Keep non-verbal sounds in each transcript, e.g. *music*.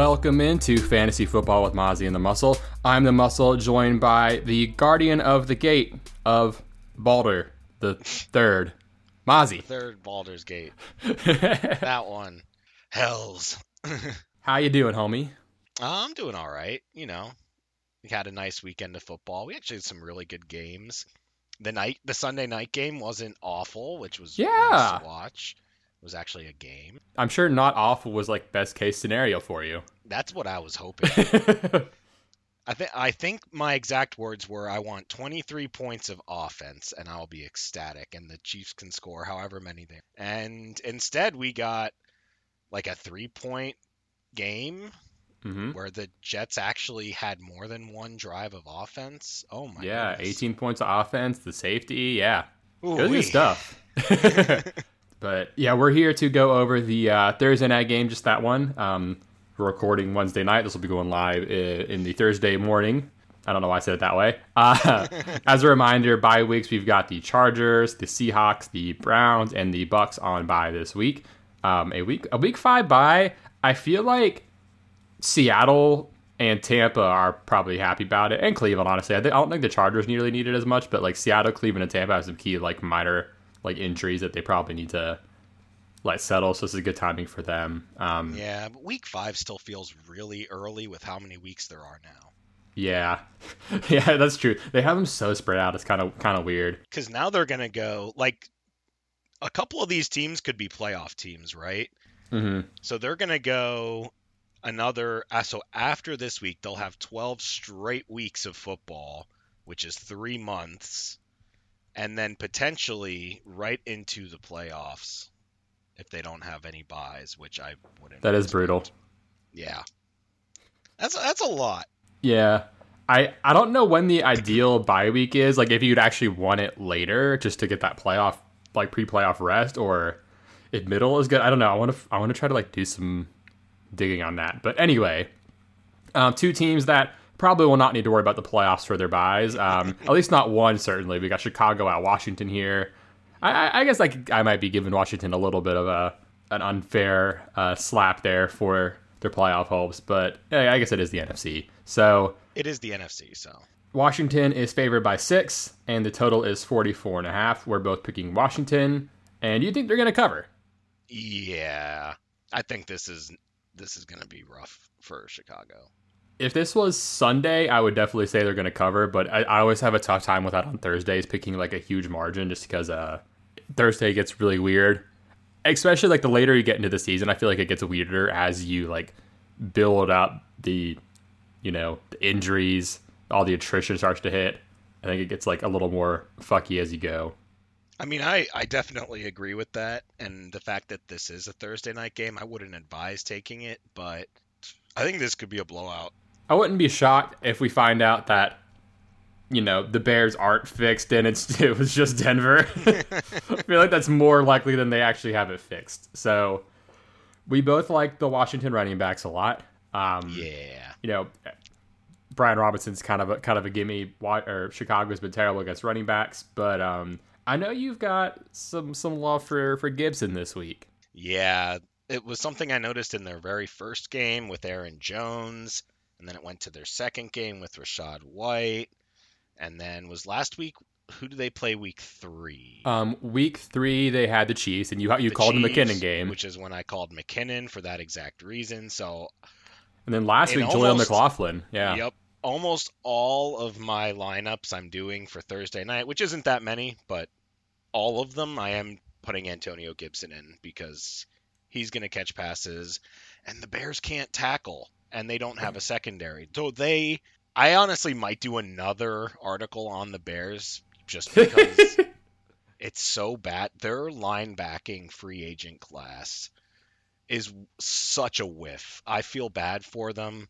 Welcome into Fantasy Football with Mozzie and the Muscle. I'm the Muscle, joined by the Guardian of the Gate of Balder the Third, Mozzie. Third Baldur's Gate. *laughs* that one. Hells. *laughs* How you doing, homie? I'm doing all right. You know, we had a nice weekend of football. We actually had some really good games. The night, the Sunday night game wasn't awful, which was Yeah. nice to watch. Was actually a game. I'm sure not awful was like best case scenario for you. That's what I was hoping. *laughs* I think I think my exact words were I want 23 points of offense and I'll be ecstatic and the Chiefs can score however many they and instead we got like a 3 point game hmm where the Jets actually had more than one drive of offense. Oh my Yeah, goodness. 18 points of offense, the safety. Yeah, good Ooh-wee. stuff. *laughs* *laughs* but yeah, we're here to go over the uh, Thursday night game, just that one. Um, we're recording Wednesday night. This will be going live in the Thursday morning. I don't know why I said it that way. Uh, *laughs* as a reminder, bye weeks we've got the Chargers, the Seahawks, the Browns, and the Bucs on bye this week. Um, a week a week five bye. I feel like Seattle and Tampa are probably happy about it, and Cleveland. Honestly, I, I don't think the Chargers nearly need it as much, but like Seattle, Cleveland, and Tampa have some key like minor like injuries that they probably need to let settle. So this is a good timing for them. Um, Yeah, but week 5 still feels really early with how many weeks there are now. yeah, *laughs* yeah, that's true. They have them so spread out. It's kind of kind of weird. Cuz now they're going to go like a couple of these teams could be playoff teams, right? Mm-hmm. So they're going to go another. Uh, so after this week, they'll have 12 straight weeks of football, which is three months, and then potentially right into the playoffs if they don't have any byes, which I wouldn't. That is expect. brutal. Yeah, that's that's a lot. Yeah. I, I don't know when the ideal bye week is. Like if you'd actually want it later just to get that playoff like pre-playoff rest or if middle is good. I don't know. I want to I want to try to like do some digging on that. But anyway, um, two teams that probably will not need to worry about the playoffs for their byes. Um, *laughs* at least not one certainly. We got Chicago at Washington here. I, I, I guess like I might be giving Washington a little bit of a an unfair uh, slap there for their playoff hopes, but I guess it is the NFC. So It is the NFC, so Washington is favored by six, and the total is 44 and a half. We're both picking Washington, and you think they're going to cover? yeah, I think this is this is going to be rough for Chicago. If this was Sunday, I would definitely say they're going to cover, but I, I always have a tough time with that on Thursdays, picking like a huge margin just because uh, Thursday gets really weird. Especially like the later you get into the season, I feel like it gets weirder as you like build up the, you know, the injuries, all the attrition starts to hit. I think it gets like a little more fucky as you go. I mean, I, I definitely agree with that. And the fact that this is a Thursday night game, I wouldn't advise taking it, but I think this could be a blowout. I wouldn't be shocked if we find out that you know the Bears aren't fixed and it's *laughs* it was just Denver. *laughs* I feel like that's more likely than they actually have it fixed. So we both like the Washington running backs a lot. Um, Yeah. You know, Brian Robinson's kind of a kind of a gimme. Or Chicago's been terrible against running backs, but um, I know you've got some some love for for Gibson this week. Yeah. It was something I noticed in their very first game with Aaron Jones, and then it went to their second game with Rachaad White, and then was last week. Who do they play week three? Um, week three they had the Chiefs, and you you The called the McKinnon game, which is when I called McKinnon for that exact reason. So and then last week almost- McLaughlin. Yeah. Yep. Almost all of my lineups I'm doing for Thursday night, which isn't that many, but all of them I am putting Antonio Gibson in because he's going to catch passes and the Bears can't tackle and they don't have a secondary. So they I honestly might do another article on the Bears just *laughs* because It's so bad. Their linebacking free agent class is such a whiff. I feel bad for them,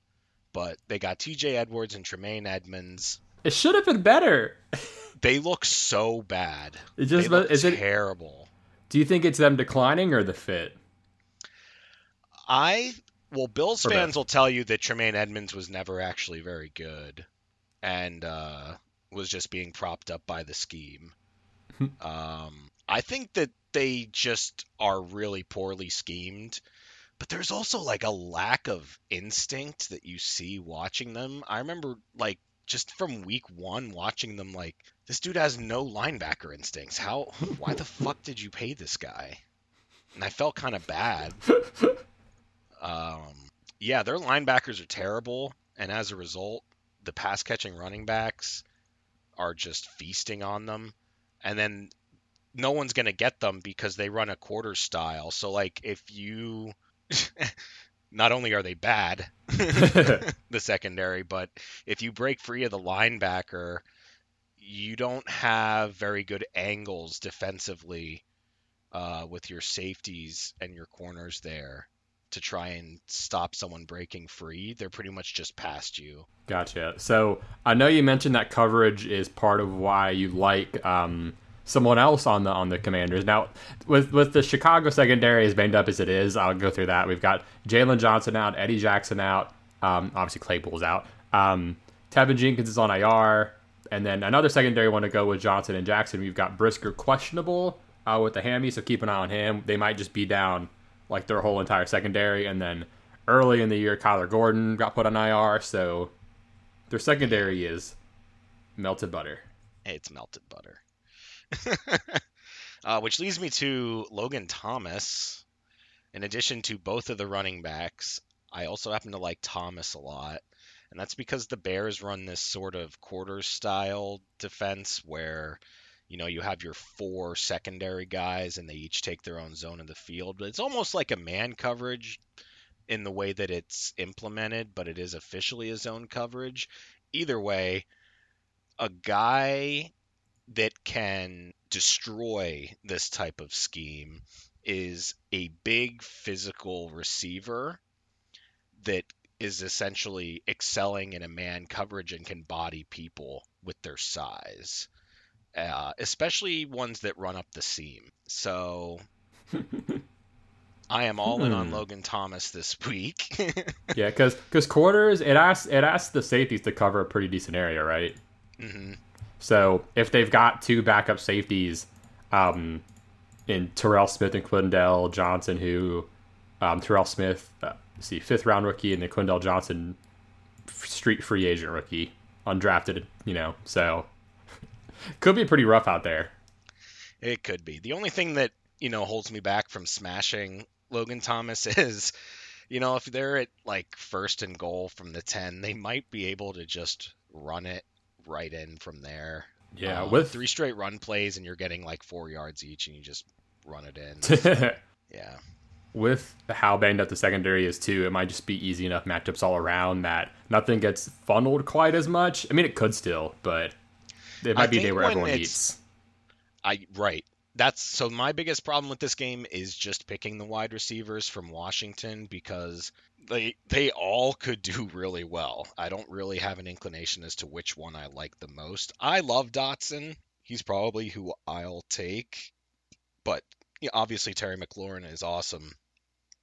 but they got TJ Edwards and Tremaine Edmunds. It should have been better. *laughs* They look so bad. It just they look is it terrible. Do you think it's them declining or the fit? I well, Bills Or fans both. will tell you that Tremaine Edmunds was never actually very good, and uh, was just being propped up by the scheme. um, I think that they just are really poorly schemed, but there's also like a lack of instinct that you see watching them. I remember like just from week one watching them like this dude has no linebacker instincts. How? Why the *laughs* fuck did you pay this guy? And I felt kind of bad. *laughs* Um, yeah, their linebackers are terrible, and as a result, the pass catching running backs are just feasting on them. And then no one's going to get them because they run a quarter style. So, like, if you. *laughs* Not only are they bad, *laughs* *laughs* the secondary, but if you break free of the linebacker, you don't have very good angles defensively uh, with your safeties and your corners there to try and stop someone breaking free. They're pretty much just past you. Gotcha. So I know you mentioned that coverage is part of why you like um, someone else on the on the Commanders. Now, with with the Chicago secondary as banged up as it is, I'll go through that. We've got Jaylon Johnson out, Eddie Jackson out, um, obviously Claypool's out. Um, Teven Jenkins is on IR, and then another secondary one to go with Johnson and Jackson. We've got Brisker questionable uh, with the hammy, so keep an eye on him. They might just be down like their whole entire secondary, and then early in the year, Kyler Gordon got put on IR, so their secondary is melted butter. It's melted butter. *laughs* uh, which leads me to Logan Thomas. In addition to both of the running backs, I also happen to like Thomas a lot. And that's because the Bears run this sort of quarter style defense where, you know, you have your four secondary guys and they each take their own zone of the field. But it's almost like a man coverage in the way that it's implemented, but it is officially a zone coverage. Either way, a guy that can destroy this type of scheme is a big physical receiver that is essentially excelling in a man coverage and can body people with their size, uh, especially ones that run up the seam. So *laughs* I am all in on Hmm. Logan Thomas this week. *laughs* Yeah, because because quarters it asks it asks the safeties to cover a pretty decent area, right? hmm So if they've got two backup safeties, um, in Terell Smith and Quindell Johnson, who um, Terell Smith, uh, see, fifth round rookie, and then Quindell Johnson, street free agent rookie, undrafted, you know, so could be pretty rough out there. It could be. The only thing that, you know, holds me back from smashing Logan Thomas *laughs* is, you know, if they're at like first and goal from the 10, they might be able to just run it right in from there. Yeah, Um, with three straight run plays and you're getting like four yards each and you just run it in. *laughs* yeah. with how banged up the secondary is too, it might just be easy enough matchups all around that nothing gets funneled quite as much. I mean, it could still, but it I might be a day where everyone eats. I right. That's so my biggest problem with this game is just picking the wide receivers from Washington because they they all could do really well. I don't really have an inclination as to which one I like the most. I love Dotson. He's probably who I'll take. But yeah, obviously Terry McLaurin is awesome.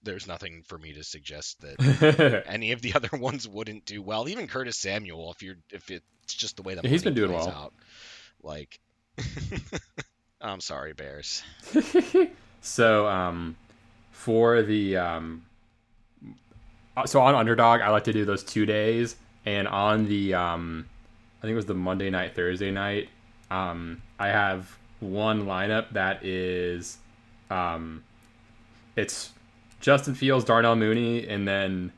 There's nothing for me to suggest that *laughs* any of the other *laughs* ones wouldn't do well. Even Curtis Samuel, if you're if it's just the way that he's been doing well. out. Like *laughs* I'm sorry, Bears. so, um, for the um, uh, so on underdog, I like to do those two days, and on the um, I think it was the Monday night, Thursday night. Um, I have one lineup that is, um, it's Justin Fields, Darnell Mooney, and then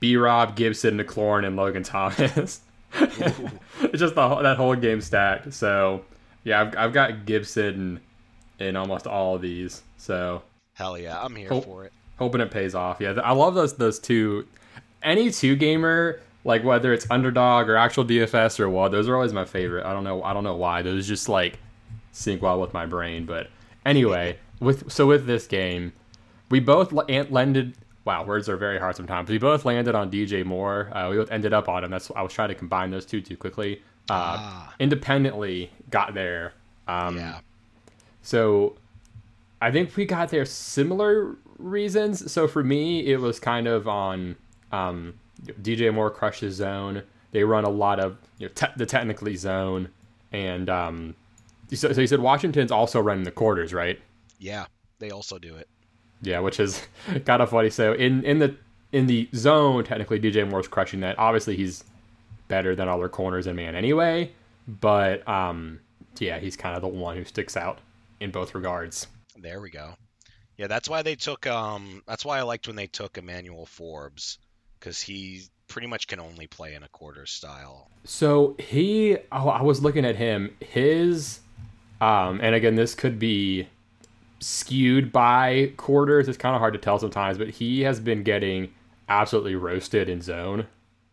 B. Rob Gibson, McLaurin, and Logan Thomas. it's *laughs* just the, that whole game stacked. So yeah, I've, I've got Gibson in almost all of these. So Hell yeah, I'm here Oh. for it. hoping it pays off. Yeah, I love those those two. Any two gamer, like whether it's underdog or actual DFS or what, those are always my favorite. I don't know. I don't know why. Those just like sync well with my brain. But anyway, *laughs* with so with this game, we both landed. Wow, words are very hard sometimes. We both landed on DJ Moore. Uh, we both ended up on him. That's I was trying to combine those two too quickly. Uh, ah. Independently got there. Um, yeah. So I think we got there similar reasons. So for me, it was kind of on um, DJ Moore crushes zone. They run a lot of you know, te- the technically zone, and um, so, so you said Washington's also running the quarters, right? Yeah, they also do it. Yeah, which is *laughs* kind of funny. So in in the in the zone, technically DJ Moore's crushing that. Obviously, he's better than other corners and man anyway. But um, yeah, he's kind of the one who sticks out in both regards. There we go. Yeah, that's why they took. Um, that's why I liked when they took Emmanuel Forbes because he pretty much can only play in a quarter style. So he, oh, I was looking at him. His, um, and again, this could be skewed by quarters. It's kind of hard to tell sometimes, but he has been getting absolutely roasted in zone.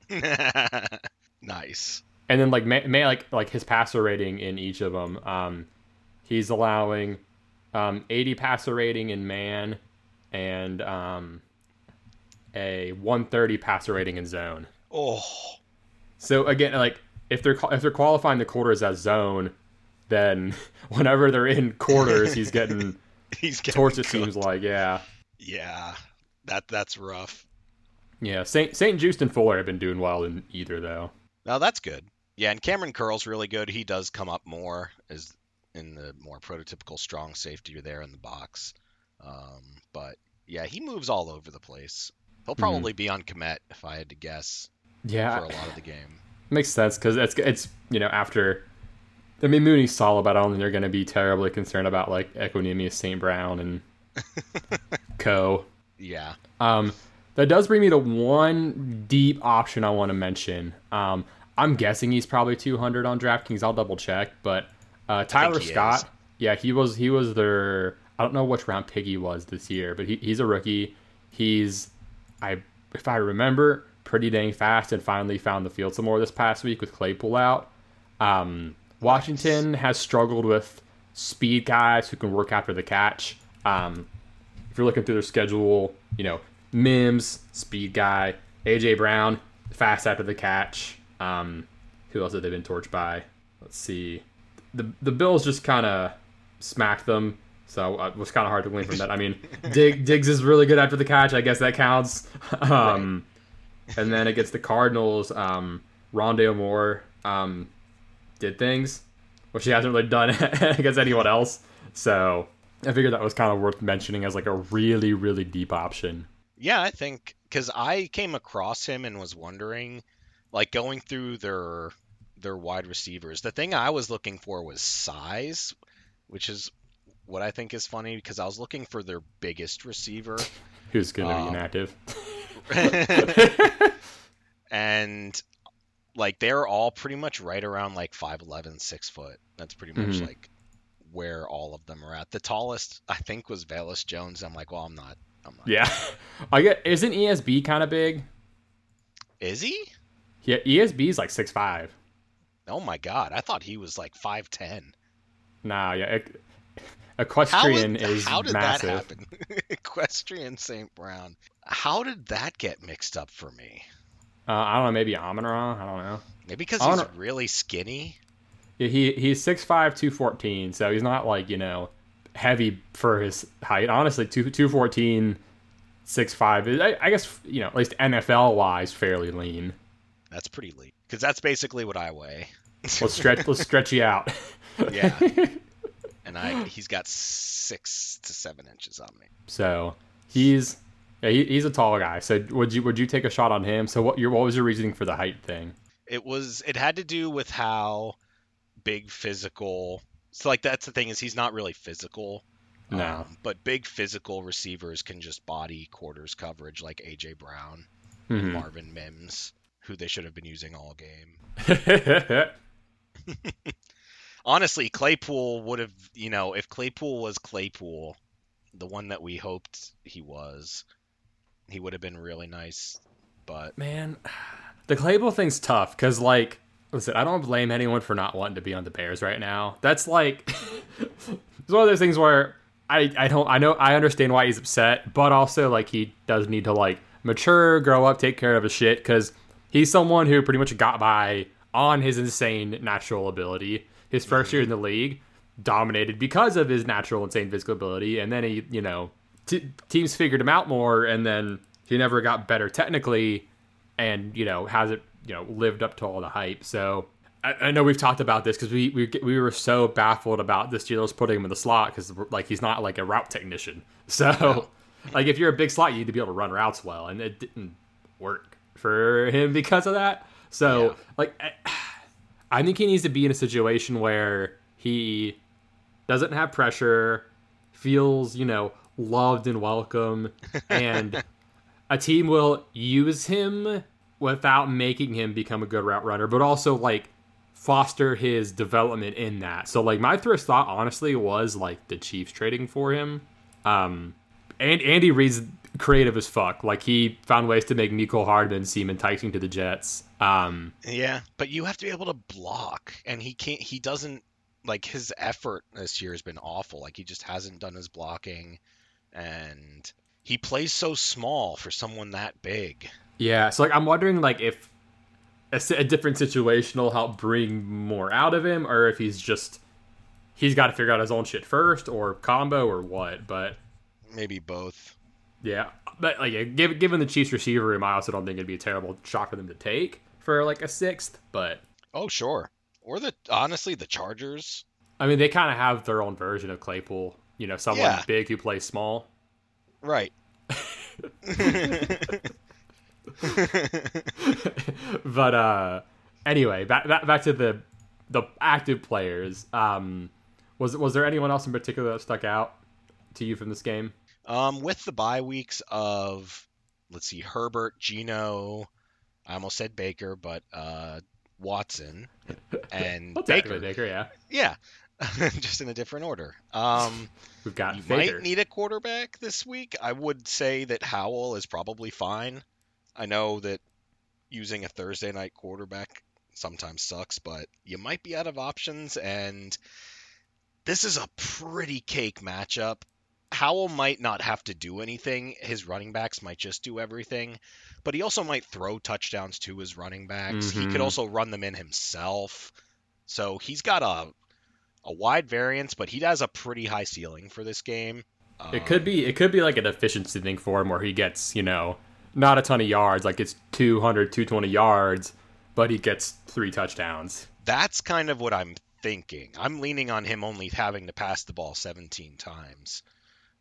*laughs* nice. And then like may, may like like his passer rating in each of them. Um, he's allowing um, 80 passer rating in man, and um, a 130 passer rating in zone. Oh. So again, like if they're if they're qualifying the quarters as zone, then *laughs* whenever they're in quarters, he's getting *laughs* *laughs* he's. It seems like, yeah. Yeah, that that's rough. Yeah, Saint St-Juste and Fuller have been doing well in either though. Now that's good. Yeah, and Kamren Curl's really good. He does come up more as in the more prototypical strong safety there in the box. Um, but yeah, he moves all over the place. He'll mm-hmm. probably mm-hmm. be on Kmet if I had to guess. Yeah, for a lot of the game. Makes sense because it's it's you know after. I mean, Mooney's solid, but I don't think they're going to be terribly concerned about like Equanimeous St. Brown and *laughs* Co. Yeah. Um, that does bring me to one deep option I want to mention. Um, I'm guessing he's probably 200 on DraftKings. I'll double check, but uh, Tyler Scott, is. yeah, he was he was their I don't know which round pick he was this year, but he, he's a rookie. He's I if I remember pretty dang fast and finally found the field some more this past week with Claypool out. Um, Washington has struggled with speed guys who can work after the catch. Um, if you're looking through their schedule, you know Mims, speed guy, AJ Brown, fast after the catch. Um, who else have they been torched by? Let's see the the Bills just kind of smacked them. So uh, it was kind of hard to win from that. I mean, *laughs* Dig, Diggs is really good after the catch. I guess that counts. Um, right. And then against the Cardinals, um, Rondale Moore um, did things, which he hasn't really done *laughs* against anyone else. So I figured that was kind of worth mentioning as like a really, really deep option. Yeah, I think because I came across him and was wondering, like going through their their wide receivers. The thing I was looking for was size, which is what I think is funny because I was looking for their biggest receiver. Who's going to um, be inactive. *laughs* and like they're all pretty much right around like 5'11, 6 foot. That's pretty much mm-hmm. like where all of them are at. The tallest I think was Velus Jones. I'm like, well, I'm not. I'm not. Yeah, *laughs* I get. Isn't ESB kind of big? Is he? Yeah, ESB is like six five. Oh my god, I thought he was like five ten. Nah, yeah. *laughs* Equestrian how is how did massive. that happen? *laughs* Equestrian St. Brown. How did that get mixed up for me? Uh, I don't know. Maybe Amon Ra. I don't know. Maybe because he's really skinny. Yeah, he he's 6'5", 214, so he's not like you know heavy for his height. Honestly, two two fourteen, six five. I, I guess you know at least NFL wise, fairly lean. That's pretty lean because that's basically what I weigh. let's stretch. let's *laughs* stretch you out. yeah. *laughs* And I, he's got six to seven inches on me. So he's, yeah, he, he's a tall guy. So would you would you take a shot on him? So what your what was your reasoning for the height thing? It was it had to do with how big physical. So like that's the thing is he's not really physical. No. Um, but big physical receivers can just body quarters coverage like AJ Brown, mm-hmm. Marvin Mims who they should have been using all game. *laughs* Honestly, Claypool would have, you know, if Claypool was Claypool, the one that we hoped he was, he would have been really nice. But man, the Claypool thing's tough because like Listen, I don't blame anyone for not wanting to be on the Bears right now. That's like *laughs* it's one of those things where I I don't I know I understand why he's upset, but also like he does need to like mature, grow up, take care of his shit because he's someone who pretty much got by on his insane natural ability. His 1st year in the league dominated because of his natural insane physical ability, and then he you know t- teams figured him out more, and then he never got better technically, and you know hasn't you know lived up to all the hype. So I, I know we've talked about this because we, we we were so baffled about the Steelers putting him in the slot because like he's not like a route technician. *laughs* So like if you're a big slot, you need to be able to run routes well, and it didn't work for him *laughs* because of that. So Yeah. like I, I think he needs to be in a situation where he doesn't have pressure, feels you know loved and welcome, *laughs* and a team will use him without making him become a good route runner, but also like foster his development in that. So like my first thought honestly was like the Chiefs trading for him. Um and Andy Reid's creative as fuck. Like he found ways to make Mecole Hardman seem enticing to the Jets. Um Yeah, but you have to be able to block, and he can't. He doesn't like his effort this year has been awful. Like he just hasn't done his blocking, and he plays so small for someone that big. yeah, so like I'm wondering like if a, a different situation will help bring more out of him or if he's just he's got to figure out his own shit first or combo or what, but Maybe both. Yeah, but like given given the Chiefs receiver room, I also don't think it'd be a terrible shot for them to take for like a sixth. But Oh, sure. Or the honestly, the Chargers. I mean, they kind of have their own version of Claypool. You know, someone Yeah. big who plays small. Right. *laughs* but uh, anyway, back, back back to the the active players. Um, was was there anyone else in particular that stuck out to you from this game? Um, with the bye weeks of, let's see, Herbert, Gino, I almost said Baker, but uh, Watson *laughs* and Baker. Baker, yeah. Yeah, *laughs* just in a different order. Um, *laughs* We've got you might need a quarterback this week. I would say that Howell is probably fine. I know that using a Thursday night quarterback sometimes sucks, but you might be out of options, and this is a pretty cake matchup. Howell might not have to do anything. His running backs might just do everything, but he also might throw touchdowns to his running backs. He Mhm. could also run them in himself. So he's got a a wide variance, but he has a pretty high ceiling for this game. It could be it could be like an efficiency thing for him where he gets, you know, not a ton of yards, like it's 200, 220 yards, but he gets three touchdowns. That's kind of what I'm thinking. I'm leaning on him only having to pass the ball 17 times.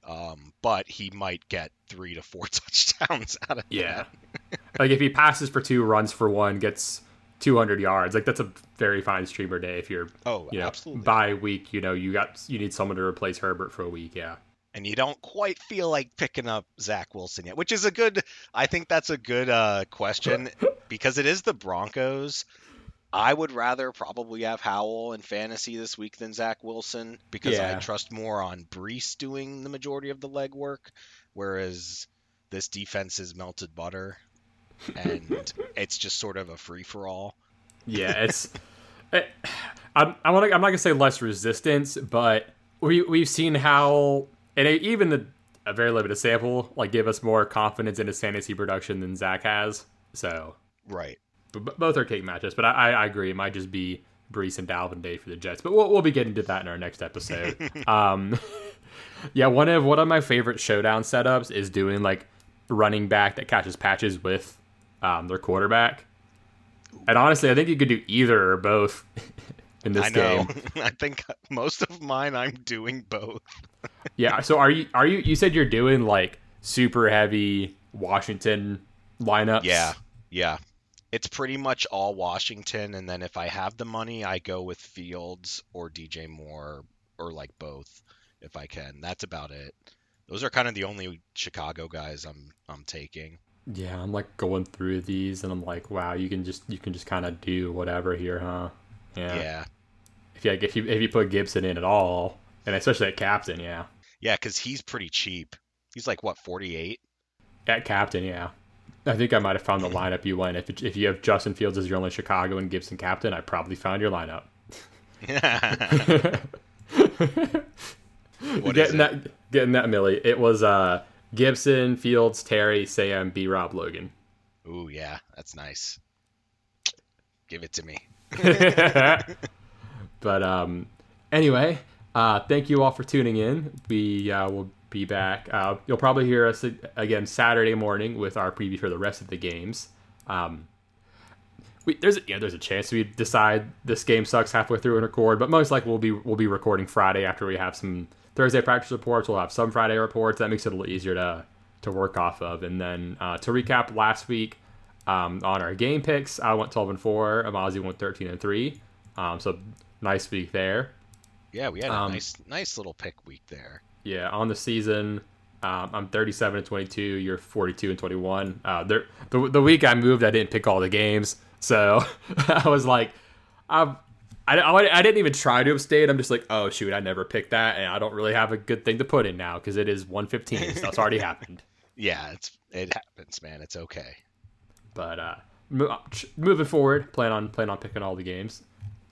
Um, but he might get three to four *laughs* touchdowns out of Yeah. that. Yeah. like if he passes for two, runs for one, gets 200 yards, like that's a very fine streamer day if you're, Oh, you know, absolutely. by week, you know, you got you need someone to replace Herbert for a week, yeah. and you don't quite feel like picking up Zach Wilson yet, which is a good. I think that's a good uh, question *laughs* because it is the Broncos. I would rather probably have Howell in fantasy this week than Zach Wilson because I trust more on Breece doing the majority of the legwork, whereas this defense is melted butter, and it's just sort of a free for all. Yeah, it's. *laughs* I, I'm, I want to. I'm not gonna say less resistance, but we we've seen how, and even the a very limited sample, like give us more confidence in his fantasy production than Zach has. So, Right. but both are cake matches. But I, I, I agree, it might just be Breece and Dalvin Day for the Jets. But we'll we'll be getting to that in our next episode. *laughs* um, *laughs* yeah, one of one of my favorite showdown setups is doing like running back that catches patches with um, their quarterback. And honestly, I think you could do either or both *laughs* in this I know. game. *laughs* I think most of mine I'm doing both. Yeah. So are you are you you said you're doing like super heavy Washington lineups? Yeah, yeah. It's pretty much all Washington, and then if I have the money, I go with Fields or DJ Moore or like both if I can. That's about it. Those are kind of the only Chicago guys I'm I'm taking. Yeah, I'm like going through these and I'm like, wow, you can just you can just kind of do whatever here, huh? Yeah. Yeah, If you if you if you put Gibson in at all, and especially at captain, yeah. yeah, because he's pretty cheap. He's like what 48. At captain, yeah. I think I might have found the lineup you went. If it, if you have Justin Fields as your only Chicago and Gibson captain, I probably found your lineup. *laughs* *laughs* What is getting that getting that Millie. It was uh, Gibson, Fields, Terry, Sam, B. Rob, Logan. Ooh, yeah, that's nice. Give it to me. *laughs* *laughs* but um, anyway, uh, thank you all for tuning in. We uh, will be back. Uh, you'll probably hear us again Saturday morning with our preview for the rest of the games. Um, we, there's you know, there's a chance we decide this game sucks halfway through and record, but most likely we'll be we'll be recording Friday after we have some Thursday practice reports. We'll have some Friday reports. That makes it a little easier to to work off of. And then uh, to recap last week um, on our game picks, I went 12 and four. Amazi went 13 and three. Um, so nice week there. Yeah, we had a Um, nice, nice little pick week there. Yeah, on the season, um, I'm 37 and 22. You're 42 and 21. Uh, there, the the week I moved, I didn't pick all the games, so *laughs* I was like, I'm, I, I, I didn't even try to abstain. I'm just like, oh shoot, I never picked that, and I don't really have a good thing to put in now because it is 115. so that's already *laughs* happened. Yeah, it's it happens, man. It's okay. But uh, mo- moving forward, plan on plan on picking all the games.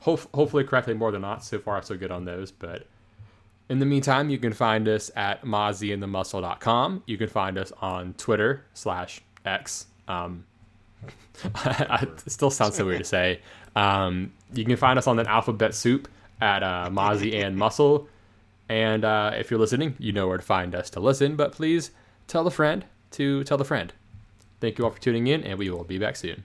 Hof- hopefully correctly more than not. So far, so good on those. But in the meantime, you can find us at mozzieandthemuscle.com. You can find us on Twitter slash X. Um, *laughs* it still sounds so weird to say. Um, you can find us on the alphabet soup at uh, Mozzie and Muscle. And uh, if you're listening, you know where to find us to listen. But please tell a friend to tell a friend. Thank you all for tuning in, and we will be back soon.